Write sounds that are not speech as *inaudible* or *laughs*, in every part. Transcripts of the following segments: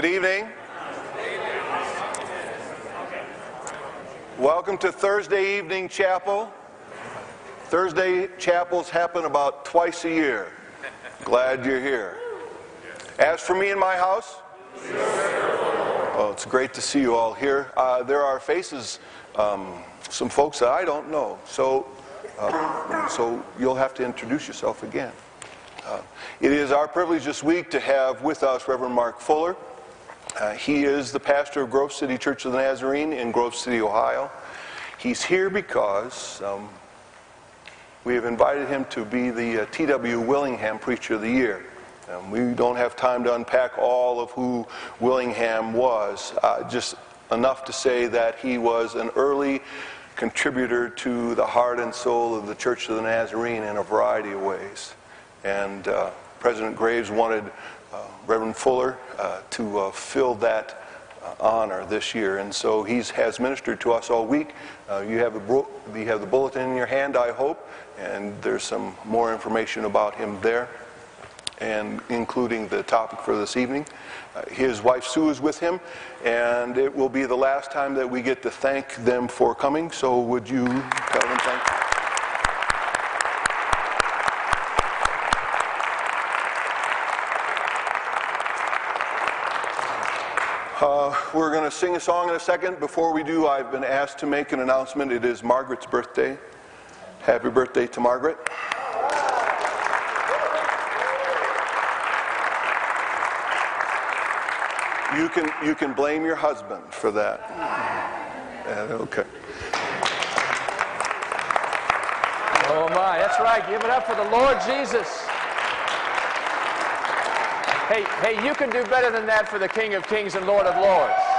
Good evening. Welcome to Thursday evening chapel. Thursday chapels happen about twice a year. Glad you're here. As for me and my house, oh, it's great to see you all here. Uh, there are faces, um, some folks that I don't know, so uh, so you'll have to introduce yourself again. Uh, it is our privilege this week to have with us Reverend Mark Fuller. Uh, he is the pastor of Grove City Church of the Nazarene in Grove City, Ohio. He's here because um, we have invited him to be the uh, T.W. Willingham Preacher of the Year. Um, we don't have time to unpack all of who Willingham was, uh, just enough to say that he was an early contributor to the heart and soul of the Church of the Nazarene in a variety of ways. And uh, President Graves wanted uh, Reverend Fuller uh, to uh, fill that honor this year. And so he has ministered to us all week. Uh, you, have the, you have the bulletin in your hand, I hope, and there's some more information about him there, and including the topic for this evening. Uh, his wife Sue is with him, and it will be the last time that we get to thank them for coming. So would you tell them thank you? Uh, we're going to sing a song in a second. Before we do, I've been asked to make an announcement. It is Margaret's birthday. Happy birthday to Margaret. You can, you can blame your husband for that. Okay. Oh my, that's right. Give it up for the Lord Jesus. Hey, hey, you can do better than that for the King of Kings and Lord of Lords.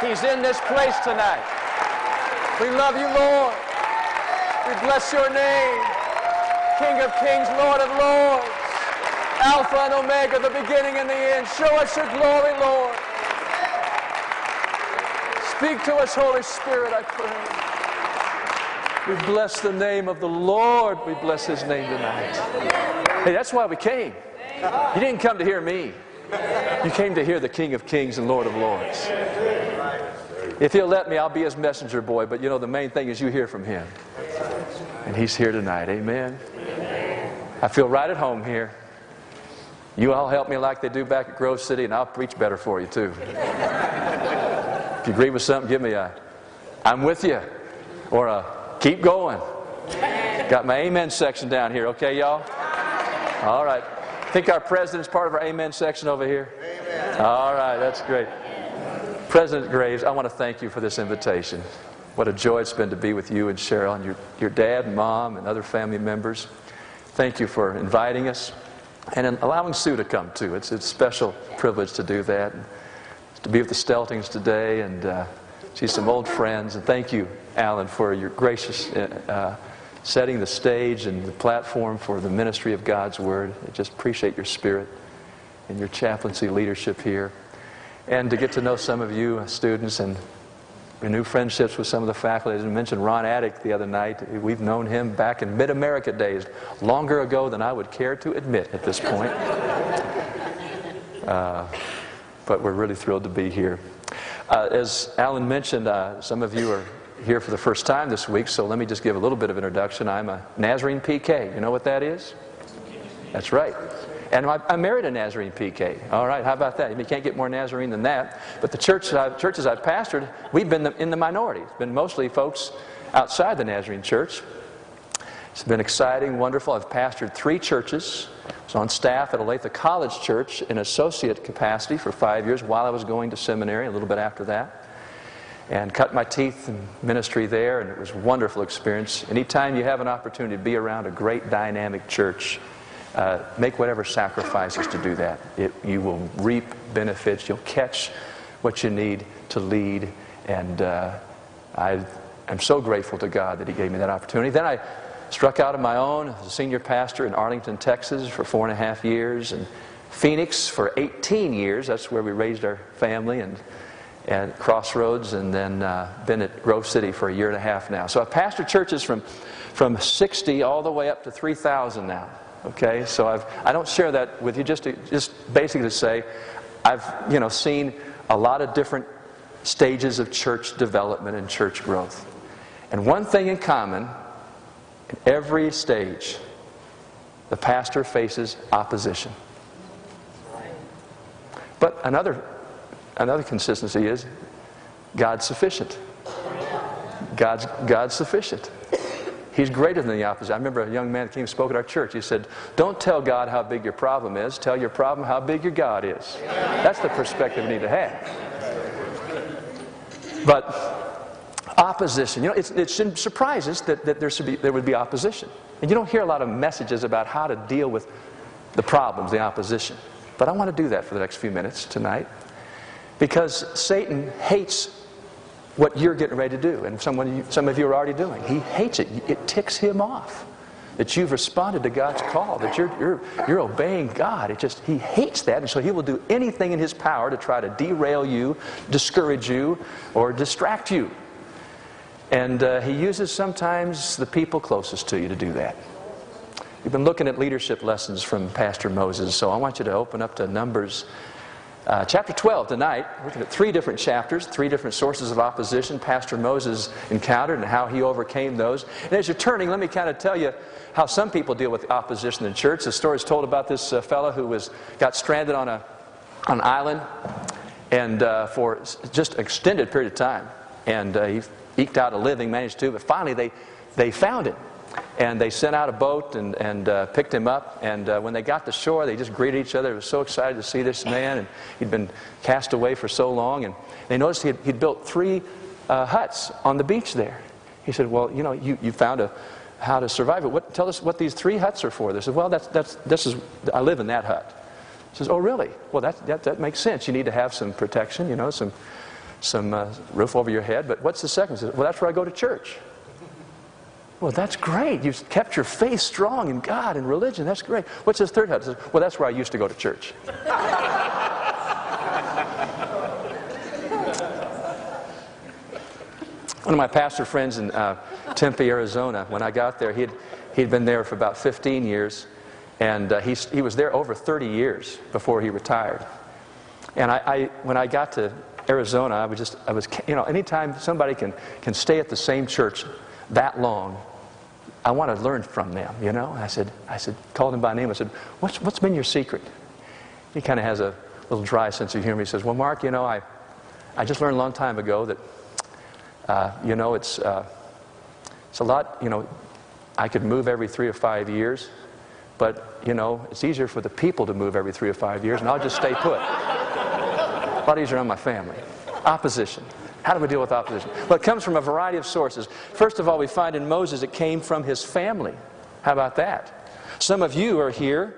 He's in this place tonight. We love you, Lord. We bless your name. King of Kings, Lord of Lords. Alpha and Omega, the beginning and the end. Show us your glory, Lord. Speak to us, Holy Spirit, I pray. We bless the name of the Lord. We bless his name tonight. Hey, that's why we came. You didn't come to hear me. You came to hear the King of Kings and Lord of Lords. If he'll let me, I'll be his messenger boy, but you know, the main thing is you hear from him. And he's here tonight. Amen. I feel right at home here. You all help me like they do back at Grove City, and I'll preach better for you, too. if you agree with something, give me a I'm with you or a keep going. Got my amen section down here, okay, y'all? All right. Think our president's part of our amen section over here? Amen. All right, that's great. President Graves, I want to thank you for this invitation. What a joy it's been to be with you and Cheryl and your, your dad and mom and other family members. Thank you for inviting us and in allowing Sue to come too. It's, it's a special privilege to do that. and To be with the Steltings today and uh, see some old friends. And thank you, Alan, for your gracious uh, uh, setting the stage and the platform for the ministry of God's Word. I just appreciate your spirit and your chaplaincy leadership here. And to get to know some of you students and renew friendships with some of the faculty. As I mentioned Ron Attic the other night. We've known him back in mid America days, longer ago than I would care to admit at this point. *laughs* Uh, but we're really thrilled to be here. Uh, as Alan mentioned, uh, some of you are here for the first time this week, so let me just give a little bit of introduction. I'm a Nazarene PK. You know what that is? That's right. And I, I, married a Nazarene PK. All right, how about that? You can't get more Nazarene than that. But the church I've, churches I've pastored, we've been in the minority. It's been mostly folks outside the Nazarene church. It's been exciting, wonderful. I've pastored three churches. I was on staff at Olathe College Church in associate capacity for five years while I was going to seminary, a little bit after that. And cut my teeth in ministry there, and it was a wonderful experience. Anytime you have an opportunity to be around a great dynamic church, uh, make whatever sacrifices to do that. It, you will reap benefits. You'll catch what you need to lead. And uh, I am so grateful to God that He gave me that opportunity. Then I struck out on my own as a senior pastor in Arlington, Texas for four and a half years, and Phoenix for 18 years. That's where we raised our family, and, and Crossroads, and then uh, been at Grove City for a year and a half now. So I've pastored churches from, from 60 all the way up to 3,000 now. Okay, so I've, I don't share that with you just to, just basically to say I've, you know, seen a lot of different stages of church development and church growth. And one thing in common, in every stage, the pastor faces opposition. But another, another consistency is God's sufficient. God's, God's sufficient. He's greater than the opposite. I remember a young man came and spoke at our church. He said, Don't tell God how big your problem is, tell your problem how big your God is. That's the perspective we need to have. But opposition, you know, it shouldn't surprise us that, that there, should be, there would be opposition. And you don't hear a lot of messages about how to deal with the problems, the opposition. But I want to do that for the next few minutes tonight because Satan hates what you're getting ready to do, and someone, some of you are already doing. He hates it. It ticks him off that you've responded to God's call, that you're, you're, you're obeying God. It just, he hates that, and so he will do anything in his power to try to derail you, discourage you, or distract you. And uh, he uses sometimes the people closest to you to do that. We've been looking at leadership lessons from Pastor Moses, so I want you to open up to Numbers uh, chapter 12 tonight, we're looking at three different chapters, three different sources of opposition Pastor Moses encountered and how he overcame those. And as you're turning, let me kind of tell you how some people deal with opposition in church. The story is told about this uh, fellow who was got stranded on, a, on an island and uh, for just an extended period of time. And uh, he eked out a living, managed to, but finally they, they found him. And they sent out a boat and, and uh, picked him up. And uh, when they got to shore, they just greeted each other. They were so excited to see this man. And he'd been cast away for so long. And they noticed he'd, he'd built three uh, huts on the beach there. He said, Well, you know, you, you found a, how to survive it. What, tell us what these three huts are for. They said, Well, that's, that's, this is, I live in that hut. He says, Oh, really? Well, that, that, that makes sense. You need to have some protection, you know, some, some uh, roof over your head. But what's the second? He says, Well, that's where I go to church. Well, that's great. You've kept your faith strong in God and religion. That's great. What's his third house? Well, that's where I used to go to church. *laughs* One of my pastor friends in uh, Tempe, Arizona, when I got there, he'd, he'd been there for about 15 years, and uh, he, he was there over 30 years before he retired. And I, I, when I got to Arizona, I was just, I was, you know, anytime somebody can, can stay at the same church that long, I want to learn from them, you know? I said, I said, called him by name. I said, what's, what's been your secret? He kind of has a little dry sense of humor. He says, well, Mark, you know, I, I just learned a long time ago that, uh, you know, it's, uh, it's a lot, you know, I could move every three or five years, but, you know, it's easier for the people to move every three or five years, and I'll just stay put. a lot easier on my family. Opposition. How do we deal with opposition? Well, it comes from a variety of sources. First of all, we find in Moses it came from his family. How about that? Some of you are here.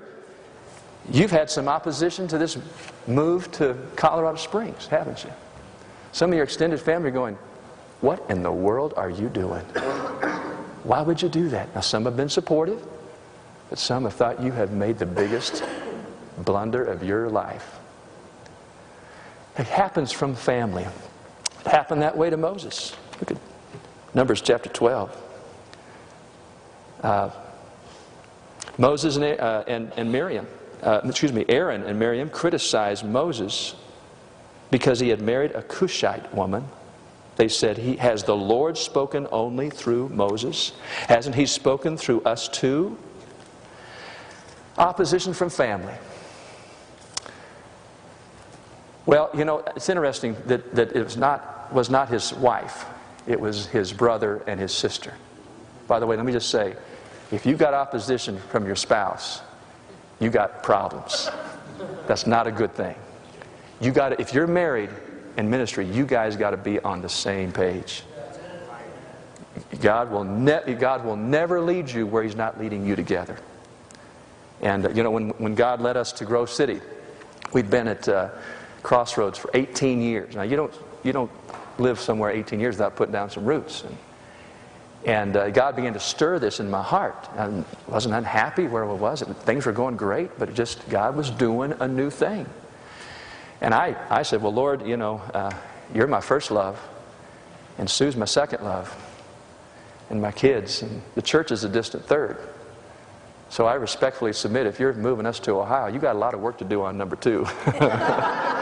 You've had some opposition to this move to Colorado Springs, haven't you? Some of your extended family are going, What in the world are you doing? Why would you do that? Now, some have been supportive, but some have thought you have made the biggest blunder of your life. It happens from family happened that way to Moses. Look at Numbers chapter 12. Uh, Moses and, uh, and, and Miriam, uh, excuse me, Aaron and Miriam criticized Moses because he had married a Cushite woman. They said, he, Has the Lord spoken only through Moses? Hasn't he spoken through us too? Opposition from family. Well, you know, it's interesting that, that it was not, was not his wife, it was his brother and his sister. By the way, let me just say if you've got opposition from your spouse, you got problems. That's not a good thing. You got if you're married in ministry, you guys got to be on the same page. God will, ne- God will never lead you where He's not leading you together. And, uh, you know, when, when God led us to Grove City, we'd been at. Uh, Crossroads for 18 years. Now, you don't, you don't live somewhere 18 years without putting down some roots. And, and uh, God began to stir this in my heart. I wasn't unhappy where I was. It, things were going great, but just God was doing a new thing. And I, I said, Well, Lord, you know, uh, you're my first love, and Sue's my second love, and my kids, and the church is a distant third. So I respectfully submit if you're moving us to Ohio, you got a lot of work to do on number two. *laughs* *laughs*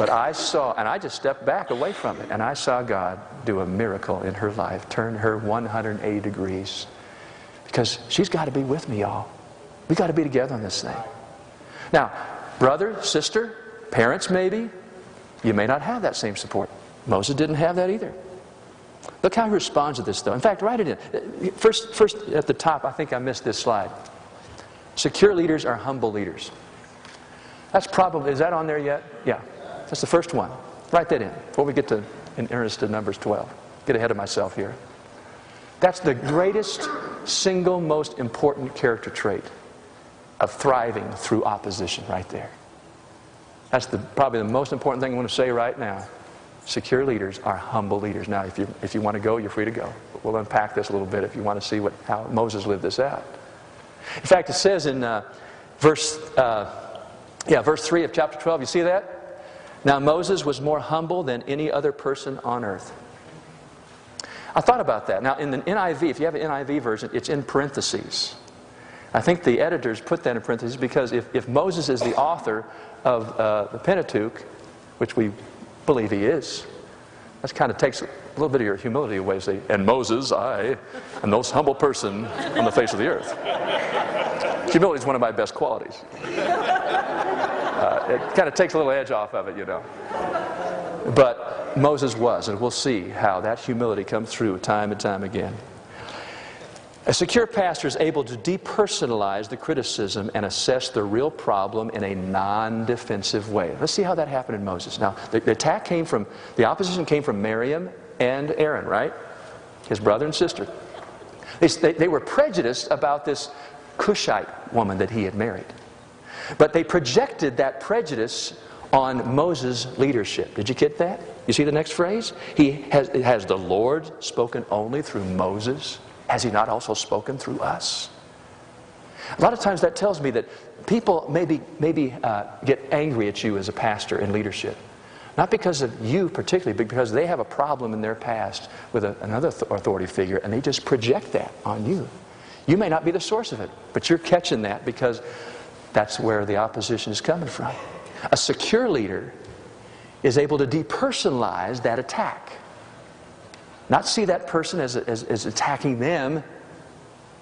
But I saw, and I just stepped back away from it, and I saw God do a miracle in her life, turn her 180 degrees. Because she's got to be with me, y'all. We got to be together on this thing. Now, brother, sister, parents, maybe, you may not have that same support. Moses didn't have that either. Look how he responds to this, though. In fact, write it in. First, first at the top, I think I missed this slide. Secure leaders are humble leaders. That's probably, is that on there yet? Yeah. That's the first one. Write that in before we get to in earnest to Numbers 12. Get ahead of myself here. That's the greatest, single most important character trait of thriving through opposition right there. That's the, probably the most important thing I want to say right now. Secure leaders are humble leaders. Now, if you, if you want to go, you're free to go. We'll unpack this a little bit if you want to see what, how Moses lived this out. In fact, it says in uh, verse, uh, yeah, verse 3 of chapter 12, you see that? Now, Moses was more humble than any other person on earth. I thought about that. Now, in the NIV, if you have an NIV version, it's in parentheses. I think the editors put that in parentheses because if, if Moses is the author of uh, the Pentateuch, which we believe he is, that kind of takes a little bit of your humility away. Say, and Moses, I am the most humble person on the face of the earth. Humility is one of my best qualities. Uh, it kind of takes a little edge off of it, you know. But Moses was, and we'll see how that humility comes through time and time again. A secure pastor is able to depersonalize the criticism and assess the real problem in a non defensive way. Let's see how that happened in Moses. Now, the, the, attack came from, the opposition came from Miriam and Aaron, right? His brother and sister. They, they, they were prejudiced about this Cushite woman that he had married. But they projected that prejudice on Moses' leadership. Did you get that? You see the next phrase? He has, has the Lord spoken only through Moses? Has he not also spoken through us? A lot of times that tells me that people maybe, maybe uh, get angry at you as a pastor in leadership. Not because of you particularly, but because they have a problem in their past with a, another authority figure and they just project that on you. You may not be the source of it, but you're catching that because that's where the opposition is coming from. A secure leader is able to depersonalize that attack. Not see that person as, as, as attacking them,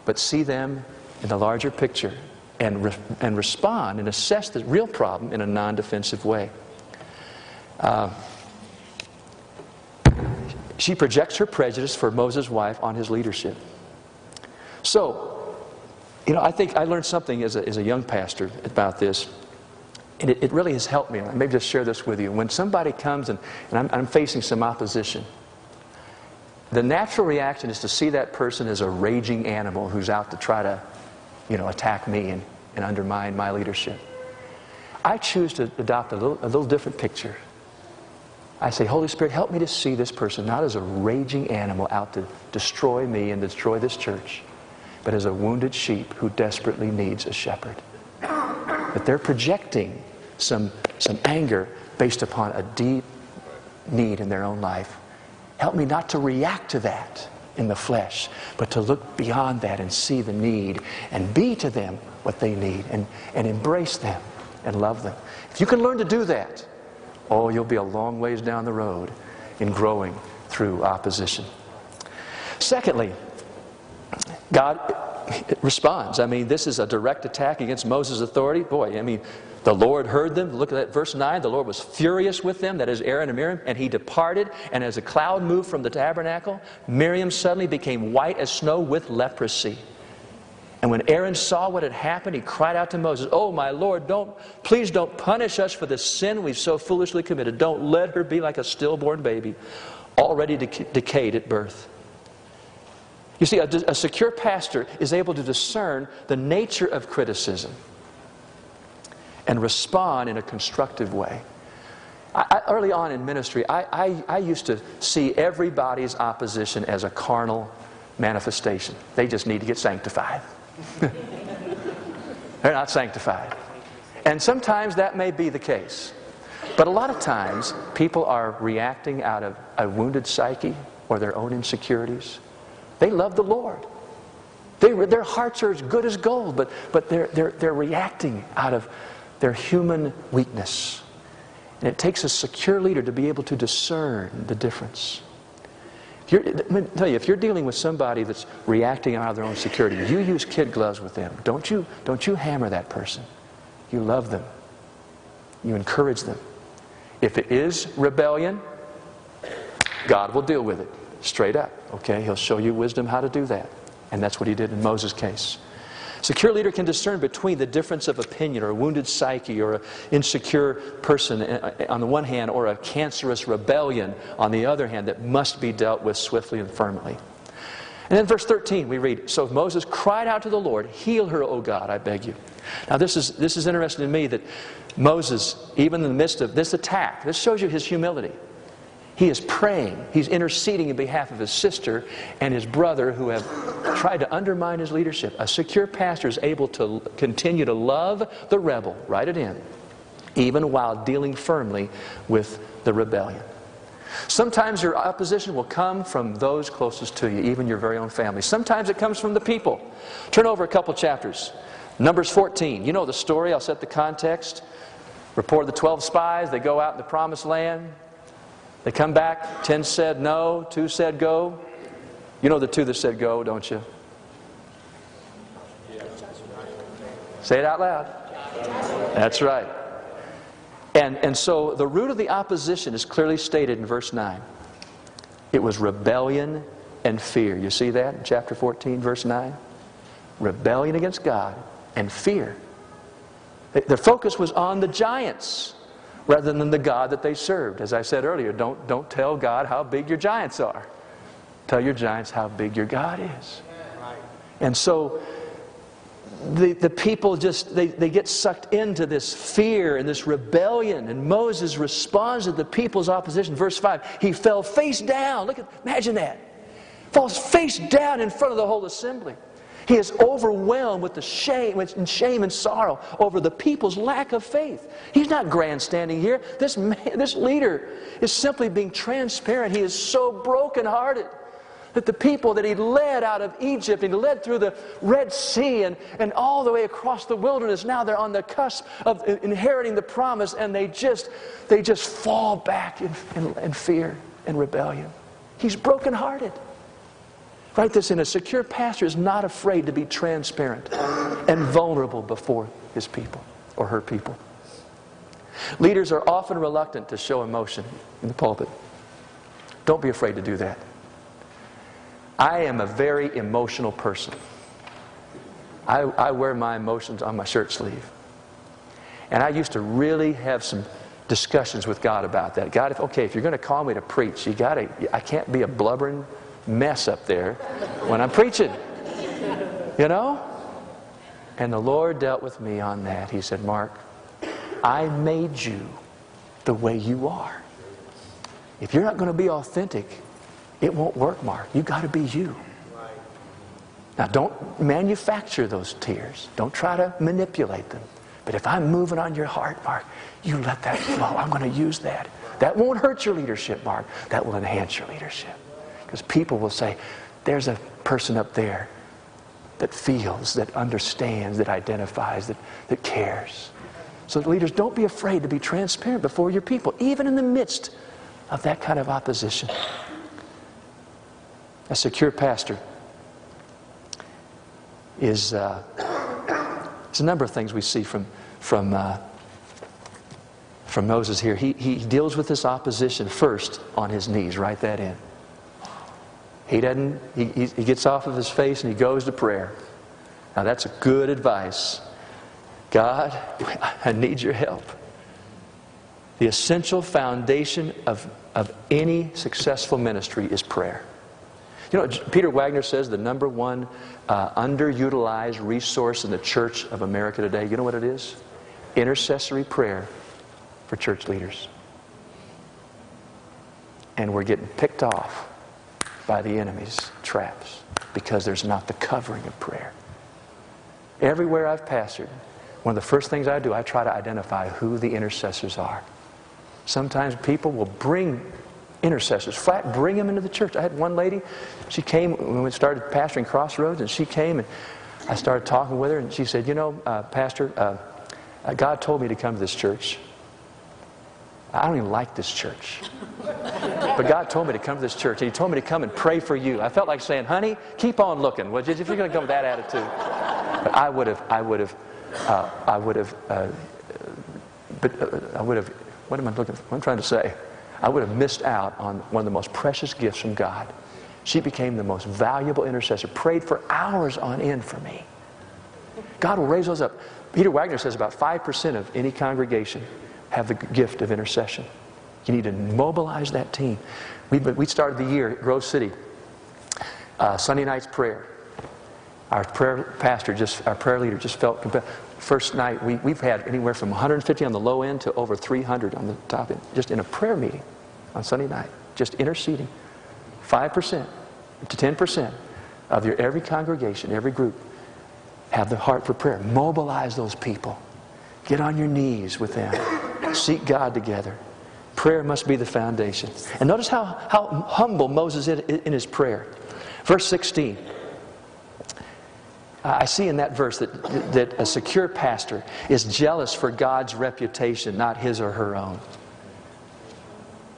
but see them in the larger picture and, re, and respond and assess the real problem in a non defensive way. Uh, she projects her prejudice for Moses' wife on his leadership. So, you know, I think I learned something as a, as a young pastor about this. And it, it really has helped me. Maybe just share this with you. When somebody comes and, and I'm, I'm facing some opposition, the natural reaction is to see that person as a raging animal who's out to try to, you know, attack me and, and undermine my leadership. I choose to adopt a little, a little different picture. I say, Holy Spirit, help me to see this person not as a raging animal out to destroy me and destroy this church, but as a wounded sheep who desperately needs a shepherd. That they're projecting some, some anger based upon a deep need in their own life. Help me not to react to that in the flesh, but to look beyond that and see the need and be to them what they need and, and embrace them and love them. If you can learn to do that, oh, you'll be a long ways down the road in growing through opposition. Secondly, God responds. I mean, this is a direct attack against Moses' authority. Boy, I mean, the Lord heard them. Look at verse 9. The Lord was furious with them, that is Aaron and Miriam, and he departed. And as a cloud moved from the tabernacle, Miriam suddenly became white as snow with leprosy. And when Aaron saw what had happened, he cried out to Moses, Oh, my Lord, don't, please don't punish us for the sin we've so foolishly committed. Don't let her be like a stillborn baby, already decayed at birth. You see, a, a secure pastor is able to discern the nature of criticism and respond in a constructive way. I, I, early on in ministry, I, I used to see everybody's opposition as a carnal manifestation. They just need to get sanctified. *laughs* They're not sanctified. And sometimes that may be the case. But a lot of times, people are reacting out of a wounded psyche or their own insecurities. They love the Lord. They, their hearts are as good as gold, but, but they're, they're, they're reacting out of their human weakness. And it takes a secure leader to be able to discern the difference. If you're, let me tell you, if you're dealing with somebody that's reacting out of their own security, you use kid gloves with them. Don't you, don't you hammer that person. You love them. You encourage them. If it is rebellion, God will deal with it straight up. Okay? He'll show you wisdom how to do that. And that's what he did in Moses' case. Secure leader can discern between the difference of opinion or a wounded psyche or an insecure person eh, eh, on the one hand or a cancerous rebellion on the other hand that must be dealt with swiftly and firmly. And then verse 13 we read, So Moses cried out to the Lord, Heal her, O God, I beg you. Now this is, this is interesting to me that Moses, even in the midst of this attack, this shows you his humility. He is praying. He's interceding in behalf of his sister and his brother who have tried to undermine his leadership. A secure pastor is able to continue to love the rebel, write it in, even while dealing firmly with the rebellion. Sometimes your opposition will come from those closest to you, even your very own family. Sometimes it comes from the people. Turn over a couple chapters. Numbers 14. You know the story, I'll set the context. Report of the 12 spies, they go out in the promised land. They come back, 10 said no, 2 said go. You know the two that said go, don't you? Say it out loud. That's right. And, and so the root of the opposition is clearly stated in verse 9. It was rebellion and fear. You see that in chapter 14, verse 9? Rebellion against God and fear. Their focus was on the giants rather than the God that they served. As I said earlier, don't, don't tell God how big your giants are. Tell your giants how big your God is. And so the, the people just they, they get sucked into this fear and this rebellion and moses responds to the people's opposition verse 5 he fell face down look at imagine that falls face down in front of the whole assembly he is overwhelmed with the shame and shame and sorrow over the people's lack of faith. He's not grandstanding here. This, man, this leader is simply being transparent. He is so brokenhearted that the people that he led out of Egypt he led through the Red Sea and, and all the way across the wilderness, now they're on the cusp of inheriting the promise and they just, they just fall back in, in, in fear and rebellion. He's brokenhearted. Write this in a secure pastor is not afraid to be transparent and vulnerable before his people or her people. Leaders are often reluctant to show emotion in the pulpit. Don't be afraid to do that. I am a very emotional person. I, I wear my emotions on my shirt sleeve. And I used to really have some discussions with God about that. God, if, okay, if you're going to call me to preach, you got to, I can't be a blubbering mess up there when I'm preaching. You know? And the Lord dealt with me on that. He said, Mark, I made you the way you are. If you're not going to be authentic, it won't work, Mark. You've got to be you. Now, don't manufacture those tears. Don't try to manipulate them. But if I'm moving on your heart, Mark, you let that flow. I'm going to use that. That won't hurt your leadership, Mark. That will enhance your leadership. Because people will say, there's a person up there that feels, that understands, that identifies, that, that cares. So, leaders, don't be afraid to be transparent before your people, even in the midst of that kind of opposition. A secure pastor is uh, a number of things we see from, from, uh, from Moses here. He, he deals with this opposition first on his knees. Write that in. He doesn't, he, he gets off of his face and he goes to prayer. Now that's a good advice. God, *laughs* I need your help. The essential foundation of, of any successful ministry is prayer. You know, Peter Wagner says the number one uh, underutilized resource in the church of America today, you know what it is? Intercessory prayer for church leaders. And we're getting picked off by the enemy's traps because there's not the covering of prayer. Everywhere I've pastored, one of the first things I do, I try to identify who the intercessors are. Sometimes people will bring intercessors, flat bring them into the church. I had one lady, she came when we started pastoring Crossroads, and she came and I started talking with her, and she said, You know, uh, Pastor, uh, uh God told me to come to this church. I don't even like this church. But God told me to come to this church, and He told me to come and pray for you. I felt like saying, honey, keep on looking, Well, if you're going to come with that attitude. But I would have, I would have, uh, I would have, uh, but uh, I would have, what am I looking for? What am I trying to say? I would have missed out on one of the most precious gifts from God. She became the most valuable intercessor, prayed for hours on end for me. God will raise those up. Peter Wagner says about 5% of any congregation have the gift of intercession. You need to mobilize that team. We, we started the year at Grove City, uh, Sunday night's prayer. Our prayer pastor, just our prayer leader, just felt compelled. First night, we, we've had anywhere from 150 on the low end to over 300 on the top end, just in a prayer meeting on Sunday night, just interceding. 5% to 10% of your every congregation, every group, have the heart for prayer. Mobilize those people. Get on your knees with them. Seek God together. Prayer must be the foundation. And notice how, how humble Moses is in his prayer. Verse 16. I see in that verse that, that a secure pastor is jealous for God's reputation, not his or her own.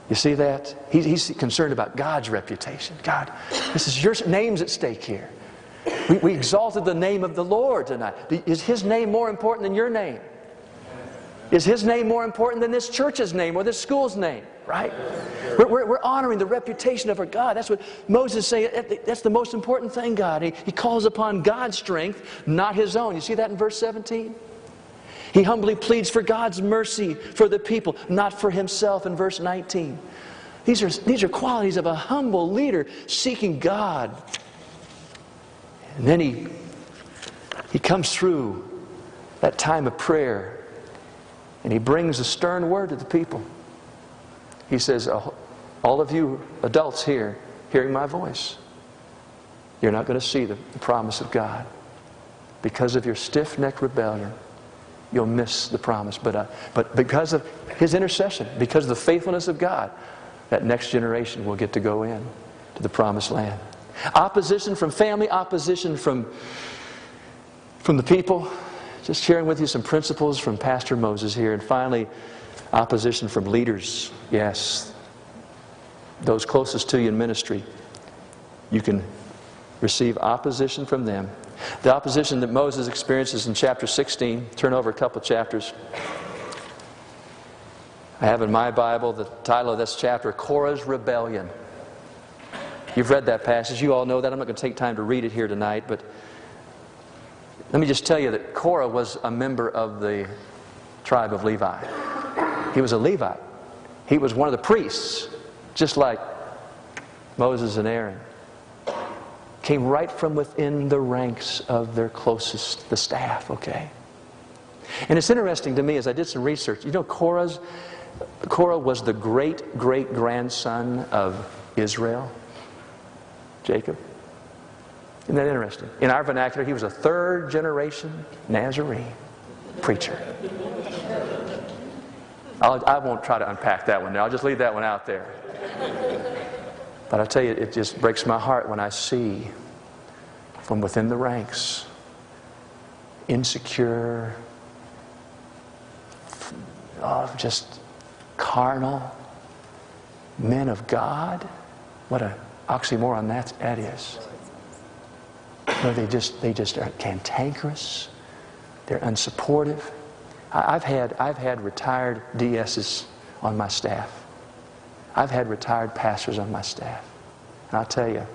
You see that? he's concerned about God's reputation. God, this is your name's at stake here. We, we exalted the name of the Lord tonight. Is His name more important than your name? Is His name more important than this church's name or this school's name? Right? We're, we're, we're honoring the reputation of our God. That's what Moses saying. That's the most important thing, God. He, he calls upon God's strength, not his own. You see that in verse 17? He humbly pleads for God's mercy for the people, not for himself in verse 19. These are, these are qualities of a humble leader seeking God and then he, he comes through that time of prayer and he brings a stern word to the people. He says, All of you adults here, hearing my voice, you're not going to see the, the promise of God. Because of your stiff necked rebellion, you'll miss the promise. But, uh, but because of his intercession, because of the faithfulness of God, that next generation will get to go in to the promised land. Opposition from family, opposition from, from the people. Just sharing with you some principles from Pastor Moses here. And finally, opposition from leaders. Yes, those closest to you in ministry. You can receive opposition from them. The opposition that Moses experiences in chapter 16, turn over a couple chapters. I have in my Bible the title of this chapter Korah's Rebellion. You've read that passage. You all know that. I'm not going to take time to read it here tonight, but let me just tell you that Korah was a member of the tribe of Levi. He was a Levite. He was one of the priests, just like Moses and Aaron. Came right from within the ranks of their closest, the staff, okay? And it's interesting to me as I did some research. You know, Korah's, Korah was the great great grandson of Israel. Jacob. Isn't that interesting? In our vernacular, he was a third generation Nazarene preacher. I'll, I will not try to unpack that one now. I'll just leave that one out there. But I tell you, it just breaks my heart when I see from within the ranks insecure, oh, just carnal men of God. What a oxymoron that, that is. They just they just are cantankerous. They're unsupportive. I, I've had I've had retired DSs on my staff. I've had retired pastors on my staff. And I'll tell you,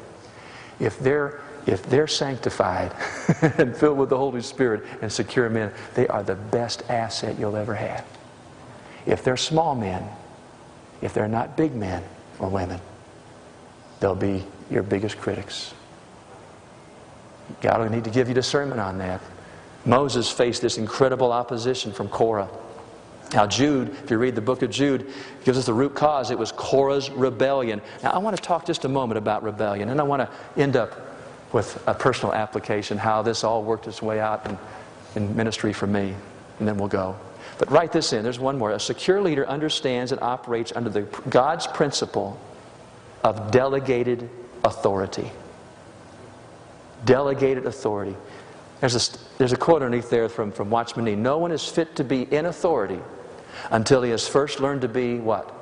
if they're if they're sanctified *laughs* and filled with the Holy Spirit and secure men, they are the best asset you'll ever have. If they're small men, if they're not big men or women, they'll be your biggest critics. God will need to give you discernment on that. Moses faced this incredible opposition from Korah. Now, Jude, if you read the book of Jude, gives us the root cause. It was Korah's rebellion. Now, I want to talk just a moment about rebellion, and I want to end up with a personal application, how this all worked its way out in, in ministry for me, and then we'll go. But write this in. There's one more. A secure leader understands and operates under the, God's principle of delegated authority. Delegated authority. There's a, there's a quote underneath there from, from Watchman Nee No one is fit to be in authority until he has first learned to be what?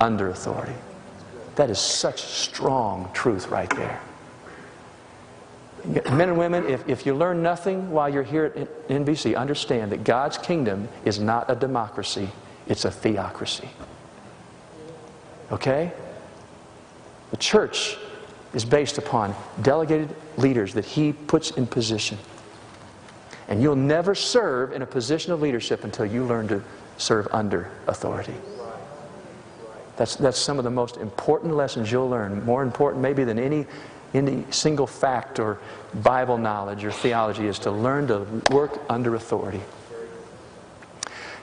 Under authority. That is such strong truth right there. Men and women, if, if you learn nothing while you're here at NBC, understand that God's kingdom is not a democracy, it's a theocracy. Okay? The church is based upon delegated leaders that He puts in position. And you'll never serve in a position of leadership until you learn to serve under authority. That's, that's some of the most important lessons you'll learn, more important maybe than any any single fact or Bible knowledge or theology is to learn to work under authority.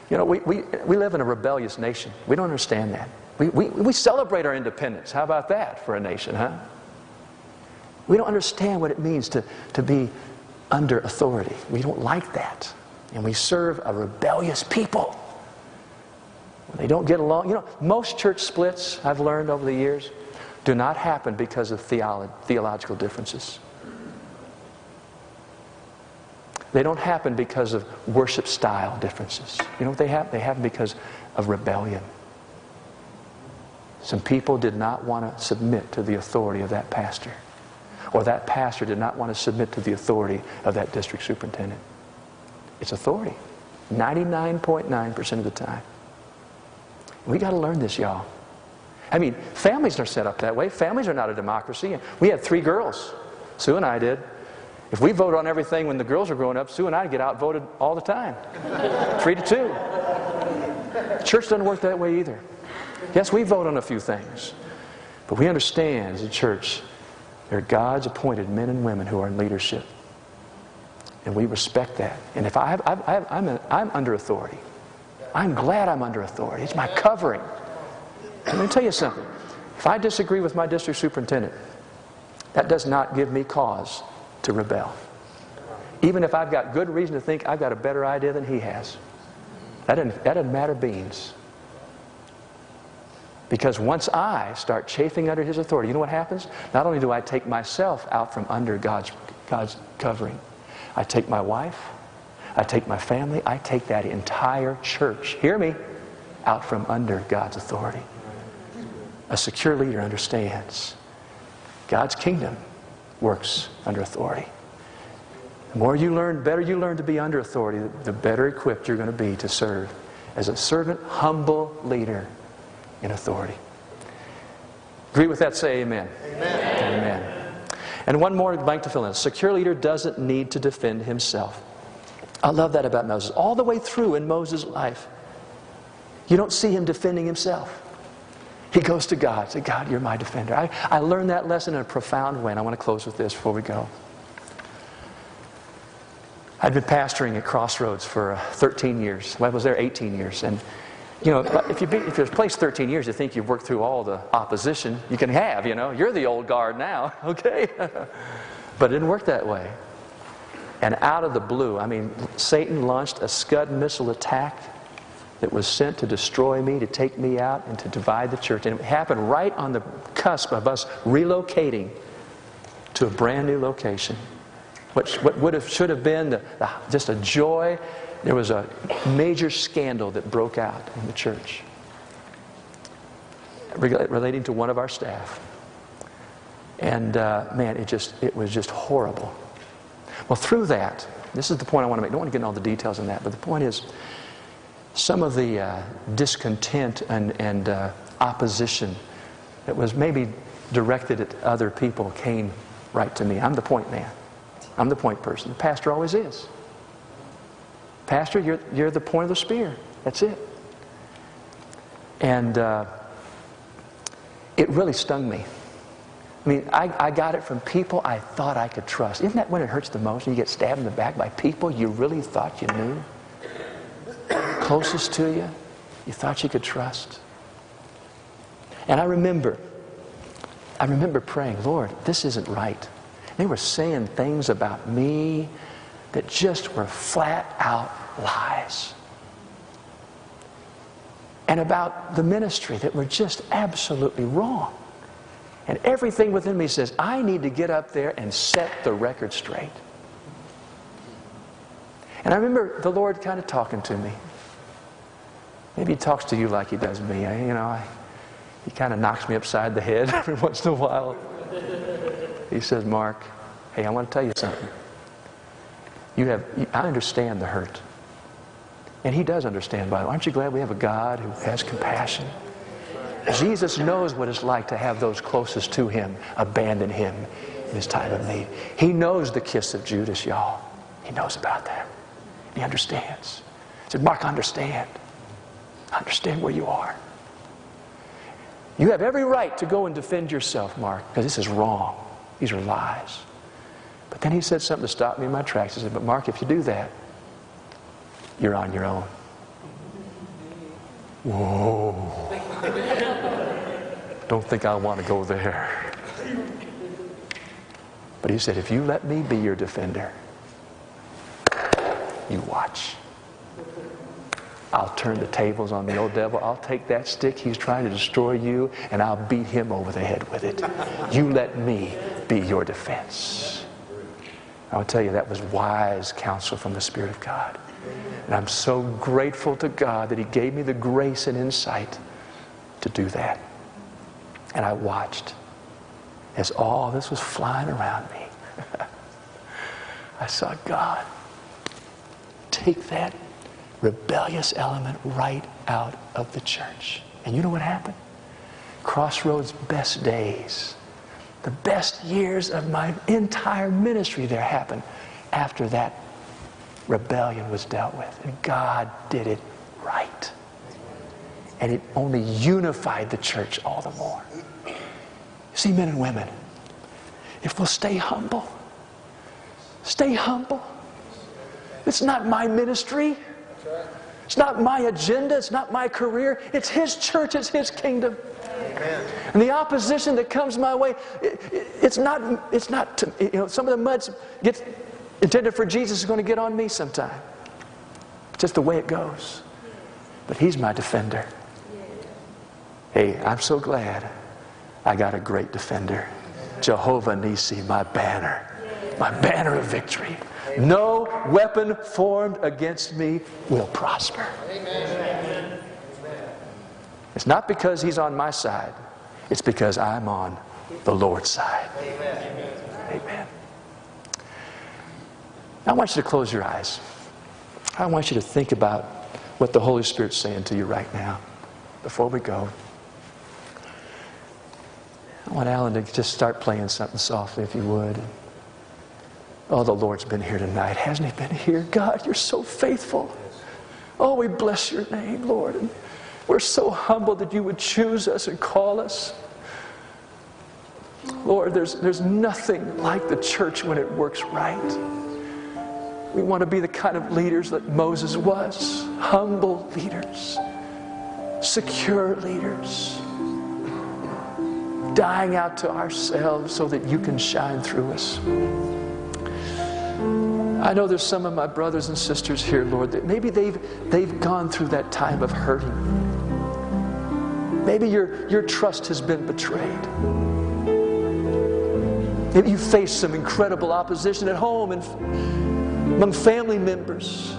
You know, we, we, we live in a rebellious nation. We don't understand that. We, we, we celebrate our independence. How about that for a nation, huh? We don't understand what it means to, to be under authority. We don't like that. And we serve a rebellious people. When they don't get along, you know, most church splits, I've learned over the years, do not happen because of theolo- theological differences. They don't happen because of worship style differences. You know what they happen? They happen because of rebellion. Some people did not want to submit to the authority of that pastor, or that pastor did not want to submit to the authority of that district superintendent. It's authority, 99.9% of the time. We got to learn this, y'all. I mean, families are set up that way. Families are not a democracy. We had three girls. Sue and I did. If we vote on everything when the girls are growing up, Sue and I get outvoted all the time. *laughs* three to two. Church doesn't work that way either. Yes, we vote on a few things. But we understand as a church, there are God's appointed men and women who are in leadership. And we respect that. And if I, have, I'm, I'm under authority, I'm glad I'm under authority. It's my covering. Let me tell you something. If I disagree with my district superintendent, that does not give me cause to rebel. Even if I've got good reason to think I've got a better idea than he has. That doesn't, that doesn't matter beans. Because once I start chafing under his authority, you know what happens? Not only do I take myself out from under God's, God's covering, I take my wife, I take my family, I take that entire church, hear me, out from under God's authority. A secure leader understands God's kingdom works under authority. The more you learn, better you learn to be under authority, the better equipped you're going to be to serve as a servant, humble leader in authority. Agree with that? Say amen. Amen. amen. And one more blank to fill in. A secure leader doesn't need to defend himself. I love that about Moses. All the way through in Moses' life, you don't see him defending himself. He goes to God. Say, God, you're my defender. I, I learned that lesson in a profound way, and I want to close with this before we go. I'd been pastoring at Crossroads for uh, 13 years. Well, I was there 18 years. And, you know, if, you be, if you're placed 13 years, you think you've worked through all the opposition you can have, you know. You're the old guard now, *laughs* okay? *laughs* but it didn't work that way. And out of the blue, I mean, Satan launched a Scud missile attack that was sent to destroy me, to take me out, and to divide the church. And it happened right on the cusp of us relocating to a brand new location. What, what would have, should have been the, the, just a joy, there was a major scandal that broke out in the church relating to one of our staff. And uh, man, it just it was just horrible. Well, through that, this is the point I want to make. I don't want to get into all the details on that, but the point is some of the uh, discontent and, and uh, opposition that was maybe directed at other people came right to me. I'm the point man. I'm the point person. The pastor always is. Pastor, you're, you're the point of the spear. That's it. And uh, it really stung me. I mean, I, I got it from people I thought I could trust. Isn't that when it hurts the most? You get stabbed in the back by people you really thought you knew? closest to you, you thought you could trust. And I remember, I remember praying, Lord, this isn't right. They were saying things about me that just were flat out lies. And about the ministry that were just absolutely wrong. And everything within me says, I need to get up there and set the record straight. And I remember the Lord kind of talking to me. Maybe he talks to you like he does me. I, you know, I, he kind of knocks me upside the head *laughs* every once in a while. He says, Mark, hey, I want to tell you something. You have, I understand the hurt. And he does understand, by the way. Aren't you glad we have a God who has compassion? Jesus knows what it's like to have those closest to him abandon him in his time of need. He knows the kiss of Judas, y'all. He knows about that. He understands. He said, Mark, understand. Understand where you are. You have every right to go and defend yourself, Mark, because this is wrong. These are lies. But then he said something to stop me in my tracks. He said, But Mark, if you do that, you're on your own. Whoa. Don't think I want to go there. But he said, If you let me be your defender, you watch. I'll turn the tables on the old devil. I'll take that stick he's trying to destroy you and I'll beat him over the head with it. You let me be your defense. I will tell you, that was wise counsel from the Spirit of God. And I'm so grateful to God that He gave me the grace and insight to do that. And I watched as all this was flying around me. *laughs* I saw God take that rebellious element right out of the church. And you know what happened? Crossroads' best days, the best years of my entire ministry there happened after that rebellion was dealt with. And God did it right. And it only unified the church all the more. See, men and women, if we'll stay humble, stay humble. It's not my ministry. It's not my agenda. It's not my career. It's His church. It's His kingdom. Amen. And the opposition that comes my way, it, it, it's not, it's not, to, you know, some of the muds gets intended for Jesus is going to get on me sometime. It's just the way it goes. But He's my defender. Hey, I'm so glad I got a great defender. Jehovah Nissi, my banner, my banner of victory. No weapon formed against me will prosper. Amen. It's not because he's on my side, it's because I'm on the Lord's side. Amen. Amen. I want you to close your eyes. I want you to think about what the Holy Spirit's saying to you right now before we go. I want Alan to just start playing something softly, if you would. Oh, the Lord's been here tonight. Hasn't He been here? God, you're so faithful. Oh, we bless your name, Lord. We're so humble that you would choose us and call us. Lord, there's, there's nothing like the church when it works right. We want to be the kind of leaders that Moses was humble leaders, secure leaders, dying out to ourselves so that you can shine through us. I know there's some of my brothers and sisters here, Lord, that maybe they've, they've gone through that time of hurting. Maybe your, your trust has been betrayed. Maybe you face some incredible opposition at home and among family members.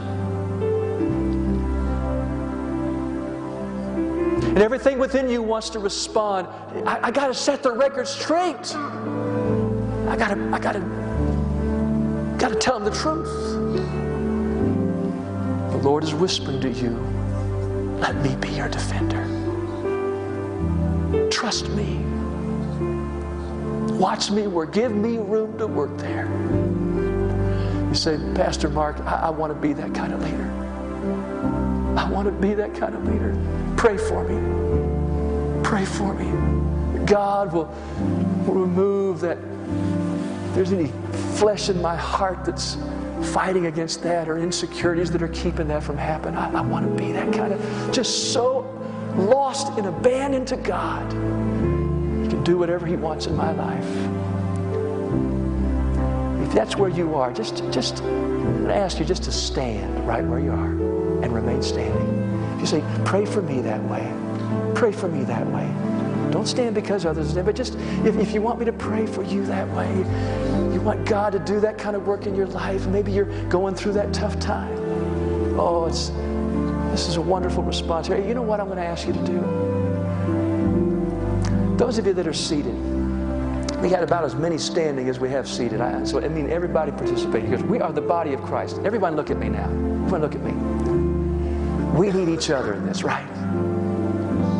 And everything within you wants to respond. I, I got to set the record straight. I got to, I got to got to tell them the truth. The Lord is whispering to you, let me be your defender. Trust me. Watch me work. Give me room to work there. You say, Pastor Mark, I, I want to be that kind of leader. I want to be that kind of leader. Pray for me. Pray for me. God will, remove that If there's any flesh in my heart that's fighting against that or insecurities that are keeping that from happening. I, I want to be that kind of just so lost and abandoned to God. He can do whatever He wants in my life. If that's where you are, just just I'm going to ask you just to stand right where you are and remain standing. If you say, "Pray for me that way," pray for me that way. Don't stand because others stand, but just if, if you want me to pray for you that way, you want God to do that kind of work in your life, maybe you're going through that tough time. Oh, it's This is a wonderful response. You know what I'm going to ask you to do? Those of you that are seated, we had about as many standing as we have seated. I, so, I mean, everybody participating because we are the body of Christ. Everybody look at me now. Everyone look at me. We need each other in this, right?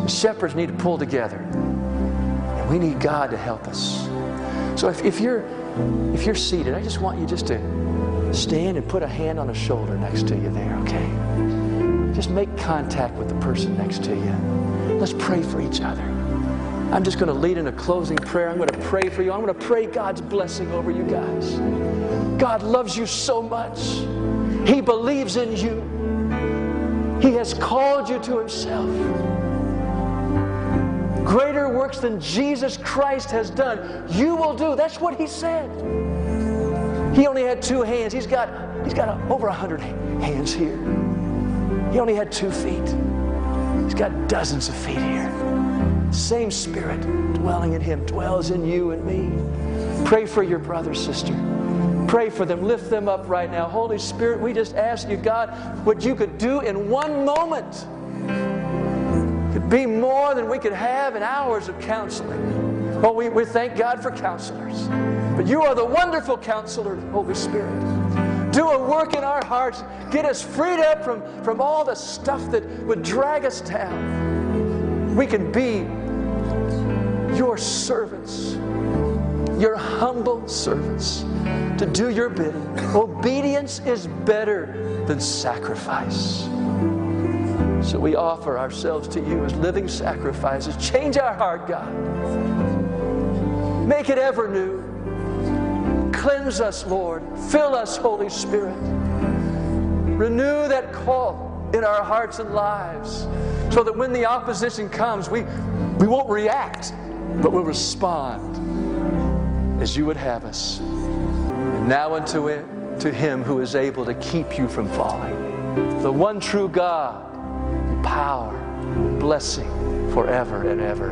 The shepherds need to pull together. And we need God to help us. So if, if you're if you're seated, I just want you just to stand and put a hand on a shoulder next to you there, okay? Just make contact with the person next to you. Let's pray for each other. I'm just going to lead in a closing prayer. I'm going to pray for you. I'm going to pray God's blessing over you guys. God loves you so much. He believes in you. He has called you to Himself. Greater works than Jesus Christ has done, you will do. That's what He said. He only had two hands. He's got, he's got over a hundred hands here. He only had two feet. He's got dozens of feet here. Same Spirit dwelling in Him dwells in you and me. Pray for your brother, sister. Pray for them. Lift them up right now. Holy Spirit, we just ask you, God, what you could do in one moment could be more than we could have in hours of counseling. Well, we, we thank God for counselors. But you are the wonderful counselor, Holy Spirit. Do a work in our hearts. Get us freed up from, from all the stuff that would drag us down. We can be your servants, your humble servants, to do your bidding. Obedience is better than sacrifice. So we offer ourselves to you as living sacrifices. Change our heart, God. Make it ever new. Cleanse us, Lord. Fill us, Holy Spirit. Renew that call in our hearts and lives so that when the opposition comes, we, we won't react, but we'll respond as you would have us. And now unto it, to him who is able to keep you from falling, the one true God, power, blessing forever and ever,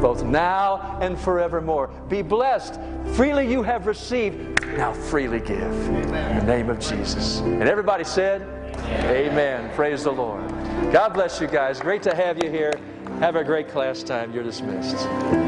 both now and forevermore. Be blessed. Freely you have received, now freely give. Amen. In the name of Jesus. And everybody said, Amen. Amen. Praise the Lord. God bless you guys. Great to have you here. Have a great class time. You're dismissed.